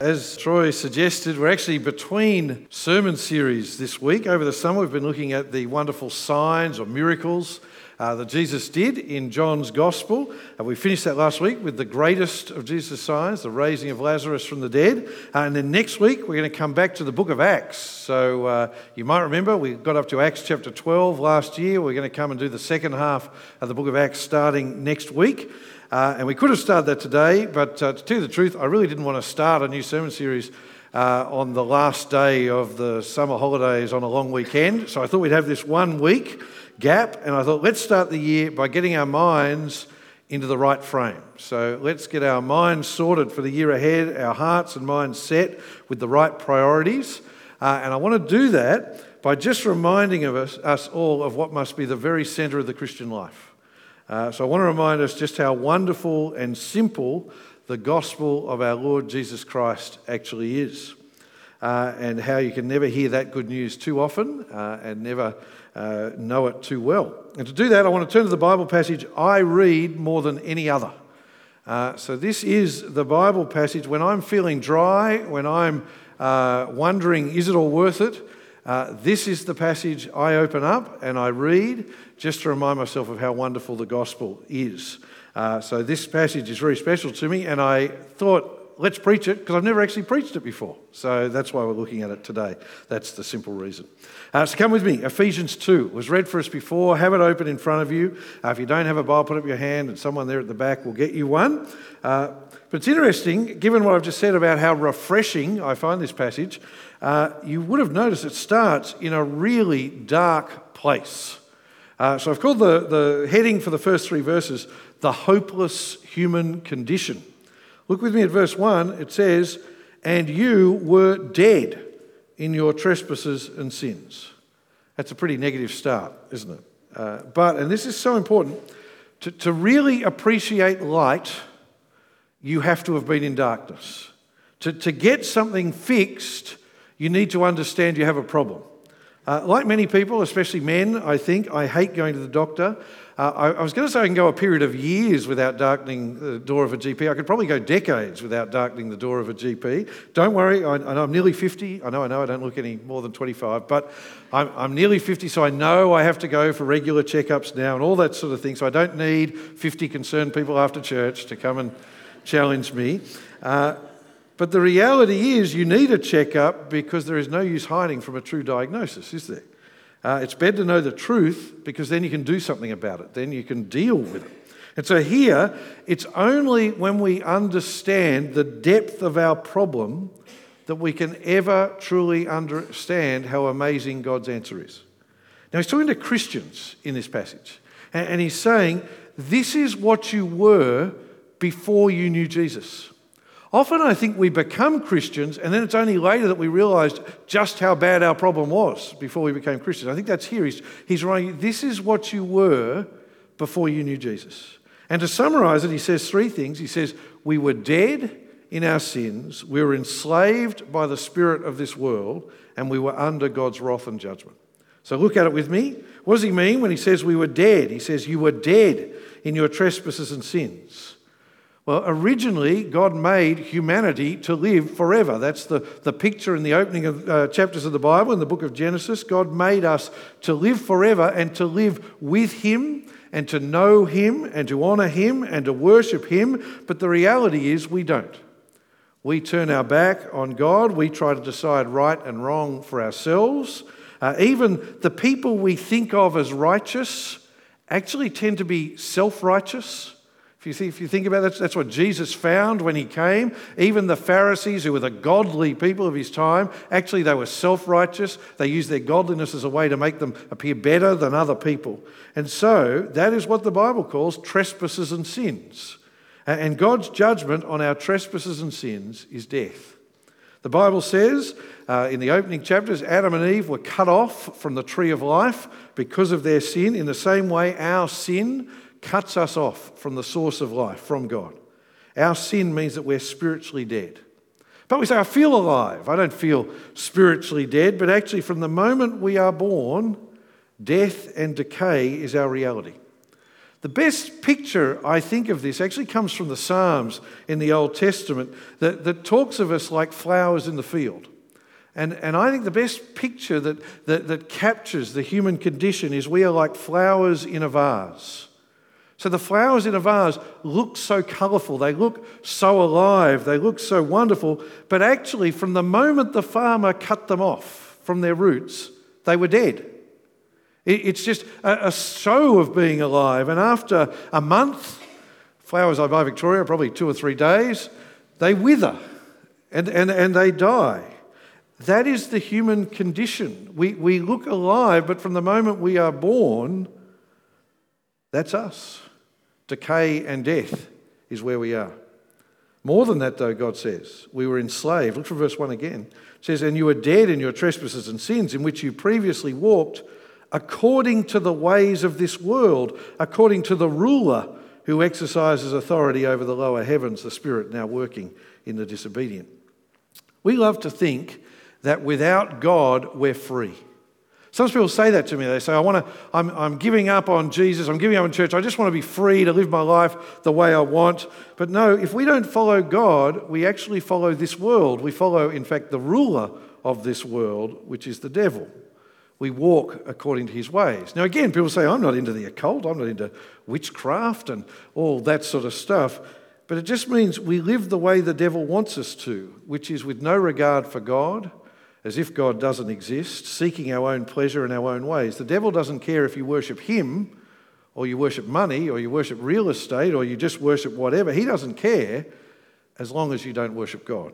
As Troy suggested, we're actually between sermon series this week. Over the summer, we've been looking at the wonderful signs or miracles uh, that Jesus did in John's Gospel. Uh, we finished that last week with the greatest of Jesus' signs, the raising of Lazarus from the dead. Uh, and then next week, we're going to come back to the book of Acts. So uh, you might remember we got up to Acts chapter 12 last year. We're going to come and do the second half of the book of Acts starting next week. Uh, and we could have started that today, but uh, to tell you the truth, I really didn't want to start a new sermon series uh, on the last day of the summer holidays on a long weekend. So I thought we'd have this one week gap, and I thought let's start the year by getting our minds into the right frame. So let's get our minds sorted for the year ahead, our hearts and minds set with the right priorities. Uh, and I want to do that by just reminding of us, us all of what must be the very centre of the Christian life. Uh, so I want to remind us just how wonderful and simple the gospel of our Lord Jesus Christ actually is, uh, and how you can never hear that good news too often uh, and never uh, know it too well. And to do that, I want to turn to the Bible passage I read more than any other. Uh, so, this is the Bible passage when I'm feeling dry, when I'm uh, wondering, is it all worth it? Uh, this is the passage I open up and I read just to remind myself of how wonderful the gospel is. Uh, so, this passage is very special to me, and I thought, let's preach it because I've never actually preached it before. So, that's why we're looking at it today. That's the simple reason. Uh, so, come with me. Ephesians 2 was read for us before. Have it open in front of you. Uh, if you don't have a Bible, put up your hand, and someone there at the back will get you one. Uh, but it's interesting, given what I've just said about how refreshing I find this passage, uh, you would have noticed it starts in a really dark place. Uh, so I've called the, the heading for the first three verses the hopeless human condition. Look with me at verse 1. It says, And you were dead in your trespasses and sins. That's a pretty negative start, isn't it? Uh, but, and this is so important, to, to really appreciate light you have to have been in darkness. To, to get something fixed, you need to understand you have a problem. Uh, like many people, especially men, I think, I hate going to the doctor. Uh, I, I, was going to say I can go a period of years without darkening the door of a GP. I could probably go decades without darkening the door of a GP. Don't worry, I, I know I'm nearly 50. I know, I know I don't look any more than 25, but I'm, I'm nearly 50, so I know I have to go for regular checkups now and all that sort of thing. So I don't need 50 concerned people after church to come and challenge me. Uh, but the reality is, you need a checkup because there is no use hiding from a true diagnosis, is there? Uh, it's better to know the truth because then you can do something about it, then you can deal with it. And so here, it's only when we understand the depth of our problem that we can ever truly understand how amazing God's answer is. Now, he's talking to Christians in this passage, and he's saying, This is what you were before you knew Jesus. Often I think we become Christians and then it's only later that we realized just how bad our problem was before we became Christians. I think that's here. He's, he's writing, This is what you were before you knew Jesus. And to summarize it, he says three things. He says, We were dead in our sins, we were enslaved by the spirit of this world, and we were under God's wrath and judgment. So look at it with me. What does he mean when he says we were dead? He says, You were dead in your trespasses and sins. Well, originally, God made humanity to live forever. That's the, the picture in the opening of uh, chapters of the Bible, in the book of Genesis. God made us to live forever and to live with Him and to know Him and to honor Him and to worship Him. But the reality is, we don't. We turn our back on God. We try to decide right and wrong for ourselves. Uh, even the people we think of as righteous actually tend to be self righteous. If you, see, if you think about that, that's what Jesus found when he came. Even the Pharisees, who were the godly people of his time, actually they were self righteous. They used their godliness as a way to make them appear better than other people. And so that is what the Bible calls trespasses and sins. And God's judgment on our trespasses and sins is death. The Bible says uh, in the opening chapters, Adam and Eve were cut off from the tree of life because of their sin. In the same way, our sin cuts us off from the source of life, from God. Our sin means that we're spiritually dead. But we say, I feel alive. I don't feel spiritually dead, but actually, from the moment we are born, death and decay is our reality. The best picture, I think, of this actually comes from the Psalms in the Old Testament that, that talks of us like flowers in the field. And, and I think the best picture that, that, that captures the human condition is we are like flowers in a vase. So the flowers in a vase look so colourful, they look so alive, they look so wonderful, but actually, from the moment the farmer cut them off from their roots, they were dead. It's just a, show of being alive. And after a month, flowers I buy Victoria, probably two or three days, they wither and, and, and they die. That is the human condition. We, we look alive, but from the moment we are born, that's us. Decay and death is where we are. More than that, though, God says, we were enslaved. Look for verse 1 again. It says, And you were dead in your trespasses and sins in which you previously walked according to the ways of this world, according to the ruler who exercises authority over the lower heavens, the Spirit now working in the disobedient. We love to think that without God, we're free. Some people say that to me. They say, I want to, I'm, I'm giving up on Jesus, I'm giving up on church, I just want to be free to live my life the way I want. But no, if we don't follow God, we actually follow this world. We follow, in fact, the ruler of this world, which is the devil we walk according to his ways. Now, again, people say, I'm not into the occult, I'm not into witchcraft and all that sort of stuff. But it just means we live the way the devil wants us to, which is with no regard for God, as if God doesn't exist, seeking our own pleasure in our own ways. The devil doesn't care if you worship him, or you worship money, or you worship real estate, or you just worship whatever. He doesn't care as long as you don't worship God.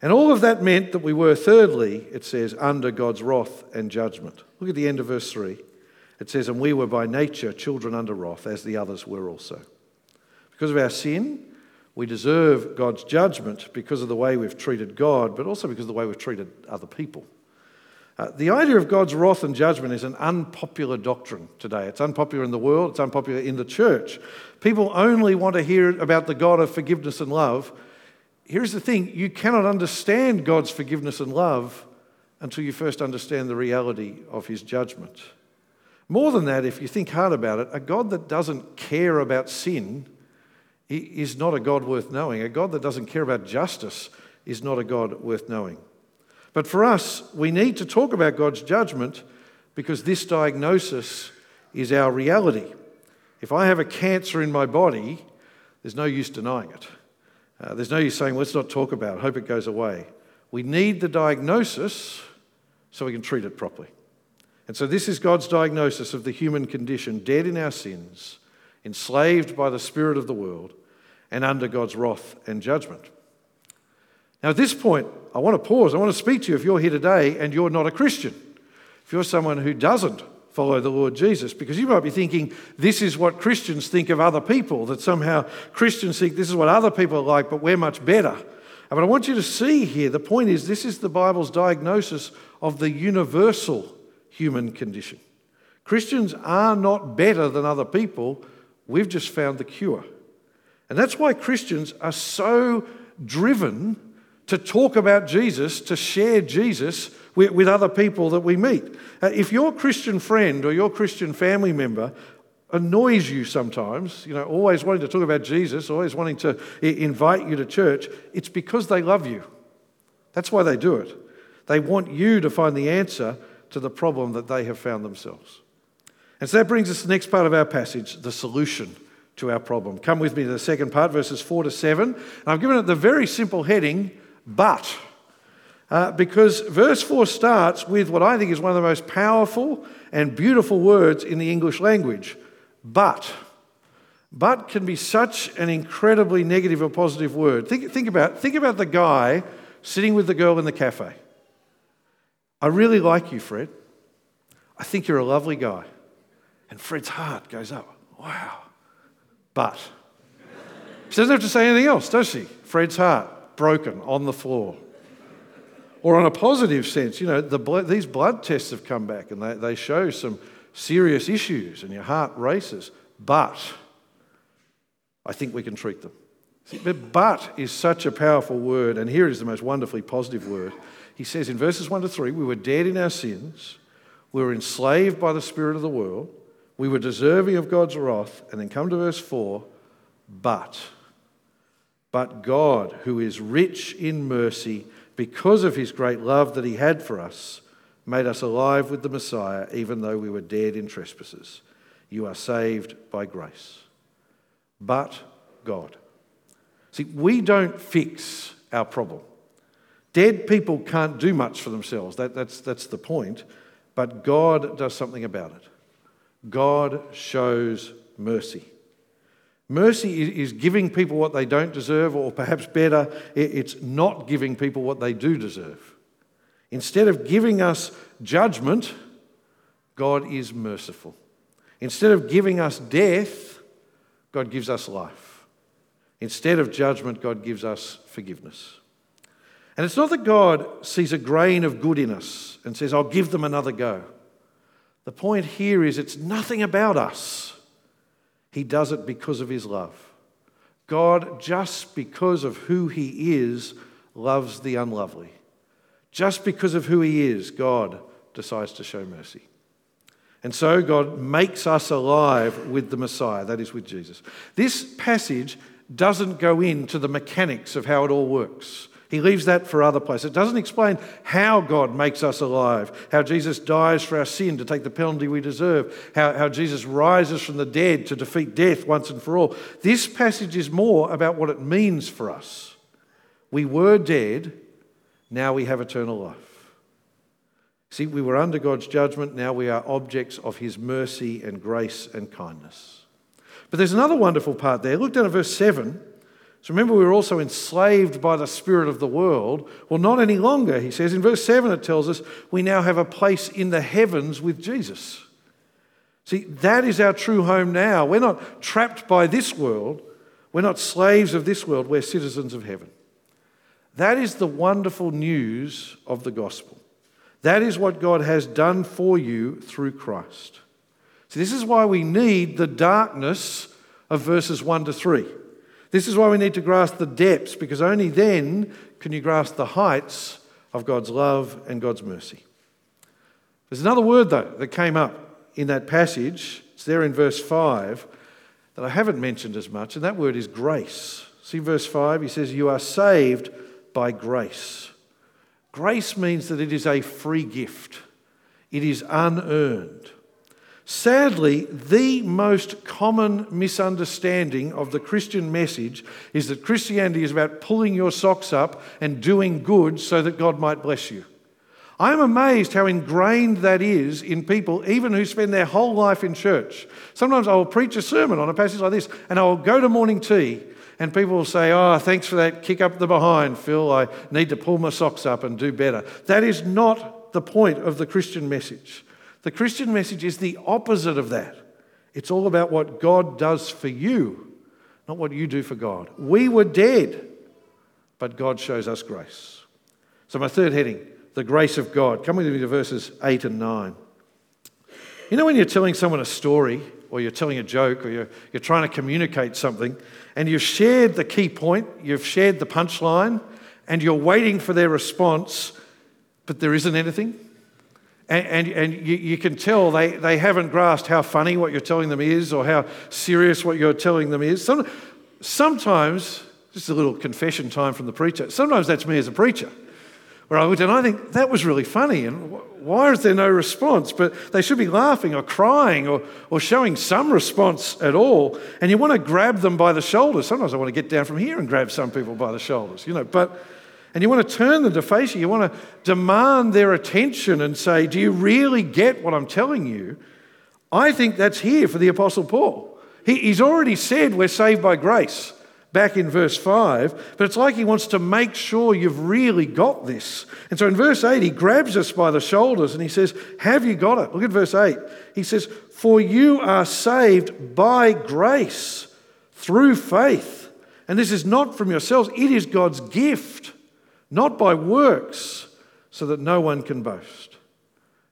And all of that meant that we were, thirdly, it says, under God's wrath and judgment. Look at the end of verse 3. It says, And we were by nature children under wrath, as the others were also. Because of our sin, we deserve God's judgment because of the way we've treated God, but also because of the way we've treated other people. Uh, the idea of God's wrath and judgment is an unpopular doctrine today. It's unpopular in the world, it's unpopular in the church. People only want to hear about the God of forgiveness and love here's the thing you cannot understand God's forgiveness and love until you first understand the reality of his judgment. More than that, if you think hard about it, a God that doesn't care about sin is not a God worth knowing. A God that doesn't care about justice is not a God worth knowing. But for us, we need to talk about God's judgment because this diagnosis is our reality. If I have a cancer in my body, there's no use denying it. Uh, there's no use saying, let's not talk about it, hope it goes away. We need the diagnosis so we can treat it properly. And so, this is God's diagnosis of the human condition dead in our sins, enslaved by the spirit of the world, and under God's wrath and judgment. Now, at this point, I want to pause. I want to speak to you if you're here today and you're not a Christian. If you're someone who doesn't follow the Lord Jesus. Because you might be thinking, this is what Christians think of other people, that somehow Christians think this is what other people are like, but we're much better. But I want you to see here the point is, this is the Bible's diagnosis of the universal human condition. Christians are not better than other people, we've just found the cure. And that's why Christians are so driven to talk about Jesus, to share Jesus with, with other people that we meet. Uh, if your Christian friend or your Christian family member annoys you sometimes, you know, always wanting to talk about Jesus, always wanting to invite you to church, it's because they love you. That's why they do it. They want you to find the answer to the problem that they have found themselves. And so that brings us to the next part of our passage the solution to our problem. Come with me to the second part, verses 4 to 7. And I've given it the very simple heading, but. Uh, because verse 4 starts with what I think is one of the most powerful and beautiful words in the English language but. But can be such an incredibly negative or positive word. Think, think, about, think about the guy sitting with the girl in the cafe. I really like you, Fred. I think you're a lovely guy. And Fred's heart goes up. Wow. But. She doesn't have to say anything else, does she? Fred's heart broken on the floor. Or on a positive sense, you know, the blood, these blood tests have come back and they, they show some serious issues and your heart races. But I think we can treat them. But is such a powerful word, and here is the most wonderfully positive word. He says in verses 1 to 3 we were dead in our sins, we were enslaved by the spirit of the world, We were deserving of God's wrath. And then come to verse 4 but, but God, who is rich in mercy, because of his great love that he had for us, made us alive with the Messiah, even though we were dead in trespasses. You are saved by grace. But God. See, we don't fix our problem. Dead people can't do much for themselves. That, that's, that's the point. But God does something about it. God shows mercy. Mercy is giving people what they don't deserve, or perhaps better, it's not giving people what they do deserve. Instead of giving us judgment, God is merciful. Instead of giving us death, God gives us life. Instead of judgment, God gives us forgiveness. And it's not that God sees a grain of good in us and says, I'll give them another go. The point here is it's nothing about us. He does it because of his love. God, just because of who he is, loves the unlovely. Just because of who he is, God decides to show mercy. And so God makes us alive with the Messiah, that is, with Jesus. This passage doesn't go into the mechanics of how it all works. He leaves that for other places. It doesn't explain how God makes us alive, how Jesus dies for our sin to take the penalty we deserve, how, how Jesus rises from the dead to defeat death once and for all. This passage is more about what it means for us. We were dead, now we have eternal life. See, we were under God's judgment, now we are objects of His mercy and grace and kindness. But there's another wonderful part there. Look down at verse 7. So remember, we were also enslaved by the spirit of the world. Well, not any longer, he says. In verse 7, it tells us we now have a place in the heavens with Jesus. See, that is our true home now. We're not trapped by this world, we're not slaves of this world, we're citizens of heaven. That is the wonderful news of the gospel. That is what God has done for you through Christ. See, this is why we need the darkness of verses 1 to 3. This is why we need to grasp the depths, because only then can you grasp the heights of God's love and God's mercy. There's another word, though, that came up in that passage. It's there in verse 5 that I haven't mentioned as much, and that word is grace. See verse 5? He says, You are saved by grace. Grace means that it is a free gift, it is unearned. Sadly, the most common misunderstanding of the Christian message is that Christianity is about pulling your socks up and doing good so that God might bless you. I'm amazed how ingrained that is in people, even who spend their whole life in church. Sometimes I will preach a sermon on a passage like this, and I will go to morning tea, and people will say, Oh, thanks for that kick up the behind, Phil. I need to pull my socks up and do better. That is not the point of the Christian message. The Christian message is the opposite of that. It's all about what God does for you, not what you do for God. We were dead, but God shows us grace. So, my third heading, the grace of God. Come with me to verses 8 and 9. You know, when you're telling someone a story, or you're telling a joke, or you're, you're trying to communicate something, and you've shared the key point, you've shared the punchline, and you're waiting for their response, but there isn't anything? And, and, and you, you, can tell they, they haven't grasped how funny what you're telling them is or how serious what you're telling them is. Some, sometimes, just a little confession time from the preacher, sometimes that's me as a preacher, where I look and I think that was really funny and why is there no response? But they should be laughing or crying or, or showing some response at all. And you want to grab them by the shoulders. Sometimes I want to get down from here and grab some people by the shoulders, you know, but and you want to turn them to face you. You want to demand their attention and say, Do you really get what I'm telling you? I think that's here for the Apostle Paul. He, he's already said we're saved by grace back in verse 5, but it's like he wants to make sure you've really got this. And so in verse 8, he grabs us by the shoulders and he says, Have you got it? Look at verse 8. He says, For you are saved by grace through faith. And this is not from yourselves, it is God's gift not by works, so that no one can boast.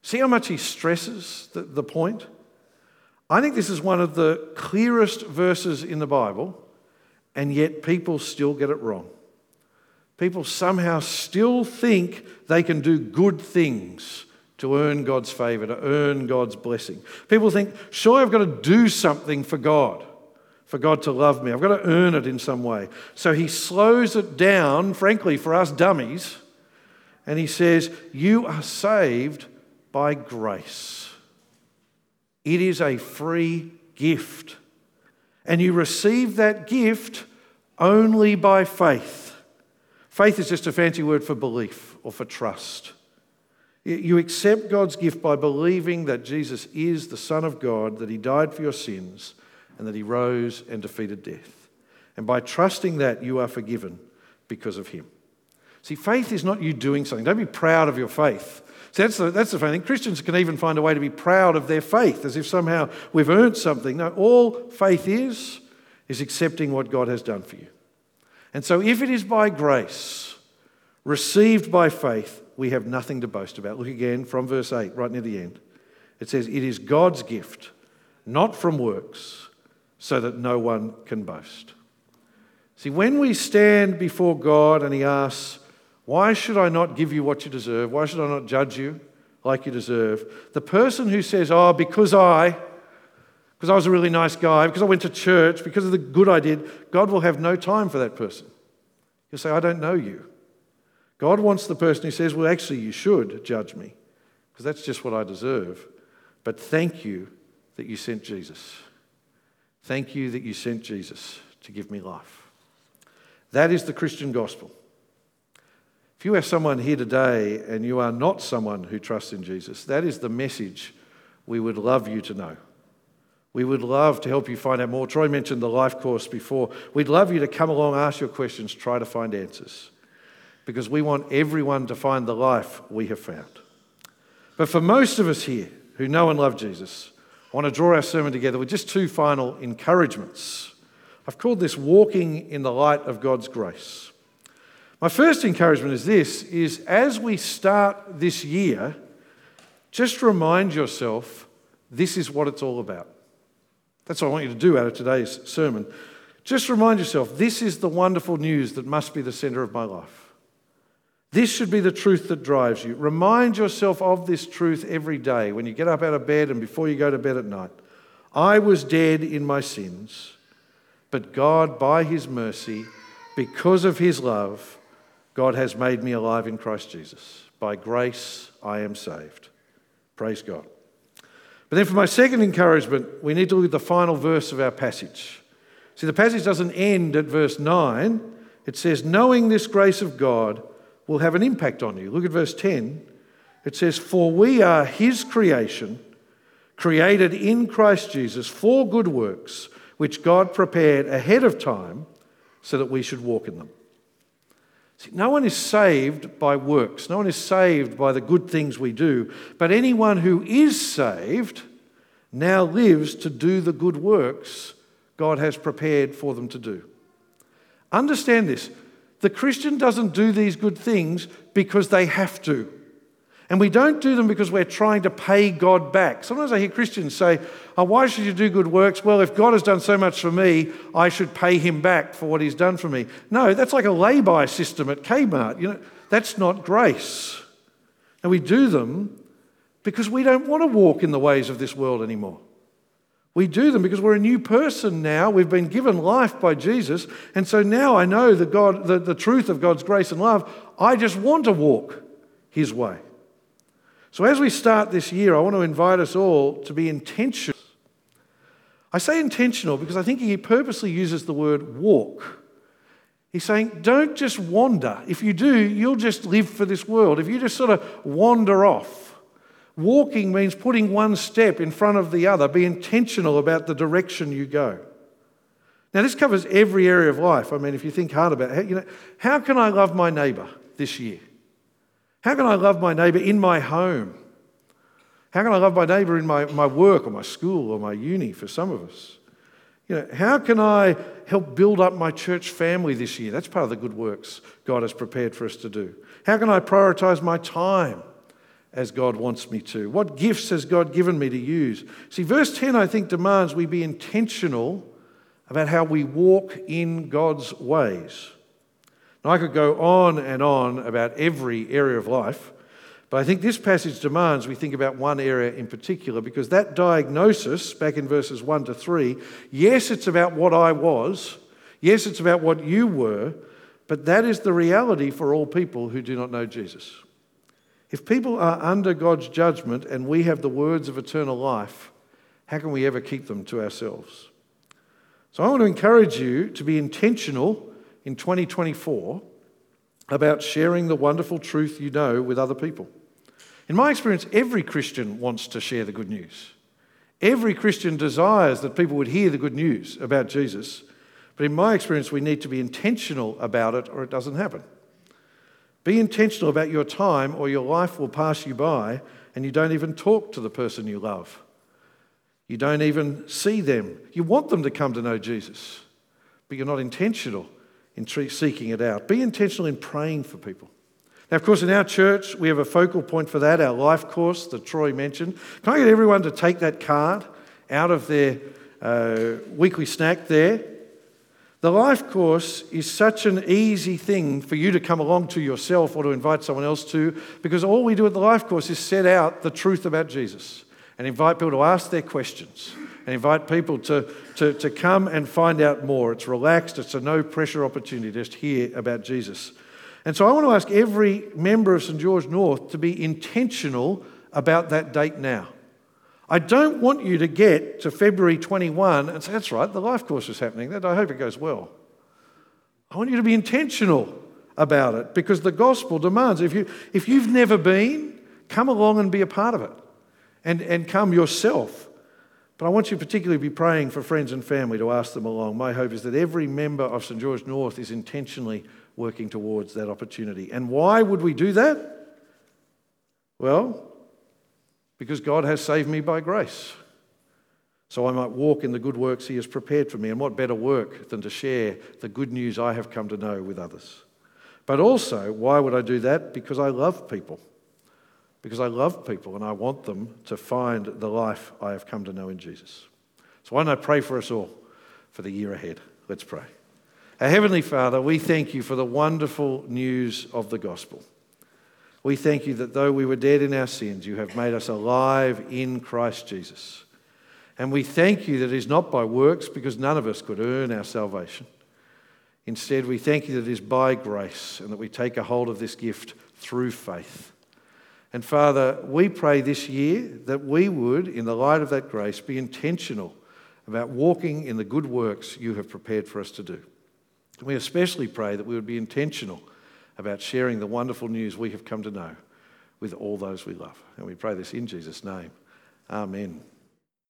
See how much he stresses the, the point? I think this is one of the clearest verses in the Bible, and yet people still get it wrong. People somehow still think they can do good things to earn God's favor, to earn God's blessing. People think, sure, I've got to do something for God, for God to love me. I've got to earn it in some way. So he slows it down, frankly, for us dummies, and he says, You are saved by grace. It is a free gift. And you receive that gift only by faith. Faith is just a fancy word for belief or for trust. You accept God's gift by believing that Jesus is the Son of God, that He died for your sins, and that He rose and defeated death. And by trusting that, you are forgiven because of Him. See, faith is not you doing something. Don't be proud of your faith. See, that's the, that's the funny thing. Christians can even find a way to be proud of their faith as if somehow we've earned something. No, all faith is, is accepting what God has done for you. And so if it is by grace, received by faith, we have nothing to boast about. Look again from verse 8, right near the end. It says, It is God's gift, not from works, so that no one can boast. See, when we stand before God and He asks, Why should I not give you what you deserve? Why should I not judge you like you deserve? The person who says, Oh, because I, because I was a really nice guy, because I went to church, because of the good I did, God will have no time for that person. He'll say, I don't know you. God wants the person who says, Well, actually, you should judge me, because that's just what I deserve. But thank you that you sent Jesus. Thank you that you sent Jesus to give me life. That is the Christian gospel. If you have someone here today and you are not someone who trusts in Jesus, that is the message we would love you to know. We would love to help you find out more. Troy mentioned the life course before. We'd love you to come along, ask your questions, try to find answers because we want everyone to find the life we have found. But for most of us here who know and love Jesus, I want to draw our sermon together with just two final encouragements. I've called this walking in the light of God's grace. My first encouragement is this is as we start this year, just remind yourself this is what it's all about. That's what I want you to do out of today's sermon. Just remind yourself this is the wonderful news that must be the center of my life. This should be the truth that drives you. Remind yourself of this truth every day when you get up out of bed and before you go to bed at night. I was dead in my sins, but God, by His mercy, because of His love, God has made me alive in Christ Jesus. By grace, I am saved. Praise God. But then, for my second encouragement, we need to look at the final verse of our passage. See, the passage doesn't end at verse 9. It says, Knowing this grace of God, will have an impact on you. Look at verse 10. It says, For we are his creation, created in Christ Jesus for good works, which God prepared ahead of time so that we should walk in them. See, no one is saved by works, no one is saved by the good things we do, but anyone who is saved now lives to do the good works God has prepared for them to do. Understand this the Christian doesn't do these good things because they have to. And we don't do them because we're trying to pay God back. Sometimes I hear Christians say, oh, Why should you do good works? Well, if God has done so much for me, I should pay him back for what he's done for me. No, that's like a lay by system at Kmart. You know, that's not grace. And we do them because we don't want to walk in the ways of this world anymore. We do them because we're a new person now. We've been given life by Jesus. And so now I know the, God, the, the truth of God's grace and love. I just want to walk His way. So as we start this year, I want to invite us all to be intentional. I say intentional because I think he purposely uses the word walk. He's saying, don't just wander. If you do, you'll just live for this world. If you just sort of wander off, Walking means putting one step in front of the other. Be intentional about the direction you go. Now, this covers every area of life. I mean, if you think hard about it, you know, how can I love my neighbour this year? How can I love my neighbour in my home? How can I love my neighbour in my, my work or my school or my uni for some of us? You know, how can I help build up my church family this year? That's part of the good works God has prepared for us to do. How can I prioritise my time? As God wants me to? What gifts has God given me to use? See, verse 10, I think, demands we be intentional about how we walk in God's ways. Now, I could go on and on about every area of life, But I think this passage demands we think about one area in particular because that diagnosis, back in verses 1 to 3, yes, it's about what I was, yes, it's about what you were, but that is the reality for all people who do not know Jesus. If people are under God's judgment and we have the words of eternal life, how can we ever keep them to ourselves? So I want to encourage you to be intentional in 2024 about sharing the wonderful truth you know with other people. In my experience, every Christian wants to share the good news. Every Christian desires that people would hear the good news about Jesus. But in my experience, we need to be intentional about it or it doesn't happen. Be intentional about your time or your life will pass you by and you don't even talk to the person you love. You don't even see them. You want them to come to know Jesus, but you're not intentional in seeking it out. Be intentional in praying for people. Now, of course, in our church, we have a focal point for that, our life course that Troy mentioned. Can I get everyone to take that card out of their uh, weekly snack there? The life course is such an easy thing for you to come along to yourself or to invite someone else to because all we do at the life course is set out the truth about Jesus and invite people to ask their questions and invite people to, to, to come and find out more. It's relaxed, it's a no pressure opportunity to just hear about Jesus. And so I want to ask every member of St George North to be intentional about that date now. I don't want you to get to February 21 and say, that's right, the life course is happening. I hope it goes well. I want you to be intentional about it because the gospel demands if, you, if you've never been, come along and be a part of it and, and come yourself. But I want you particularly to be praying for friends and family to ask them along. My hope is that every member of St George North is intentionally working towards that opportunity. And why would we do that? Well, because God has saved me by grace. So I might walk in the good works He has prepared for me. And what better work than to share the good news I have come to know with others? But also, why would I do that? Because I love people. Because I love people and I want them to find the life I have come to know in Jesus. So why don't I pray for us all for the year ahead? Let's pray. Our Heavenly Father, we thank you for the wonderful news of the gospel. We thank you that though we were dead in our sins, you have made us alive in Christ Jesus. And we thank you that it is not by works because none of us could earn our salvation. Instead, we thank you that it is by grace and that we take a hold of this gift through faith. And Father, we pray this year that we would, in the light of that grace, be intentional about walking in the good works you have prepared for us to do. And We especially pray that we would be intentional about sharing the wonderful news we have come to know with all those we love. And we pray this in Jesus' name. Amen.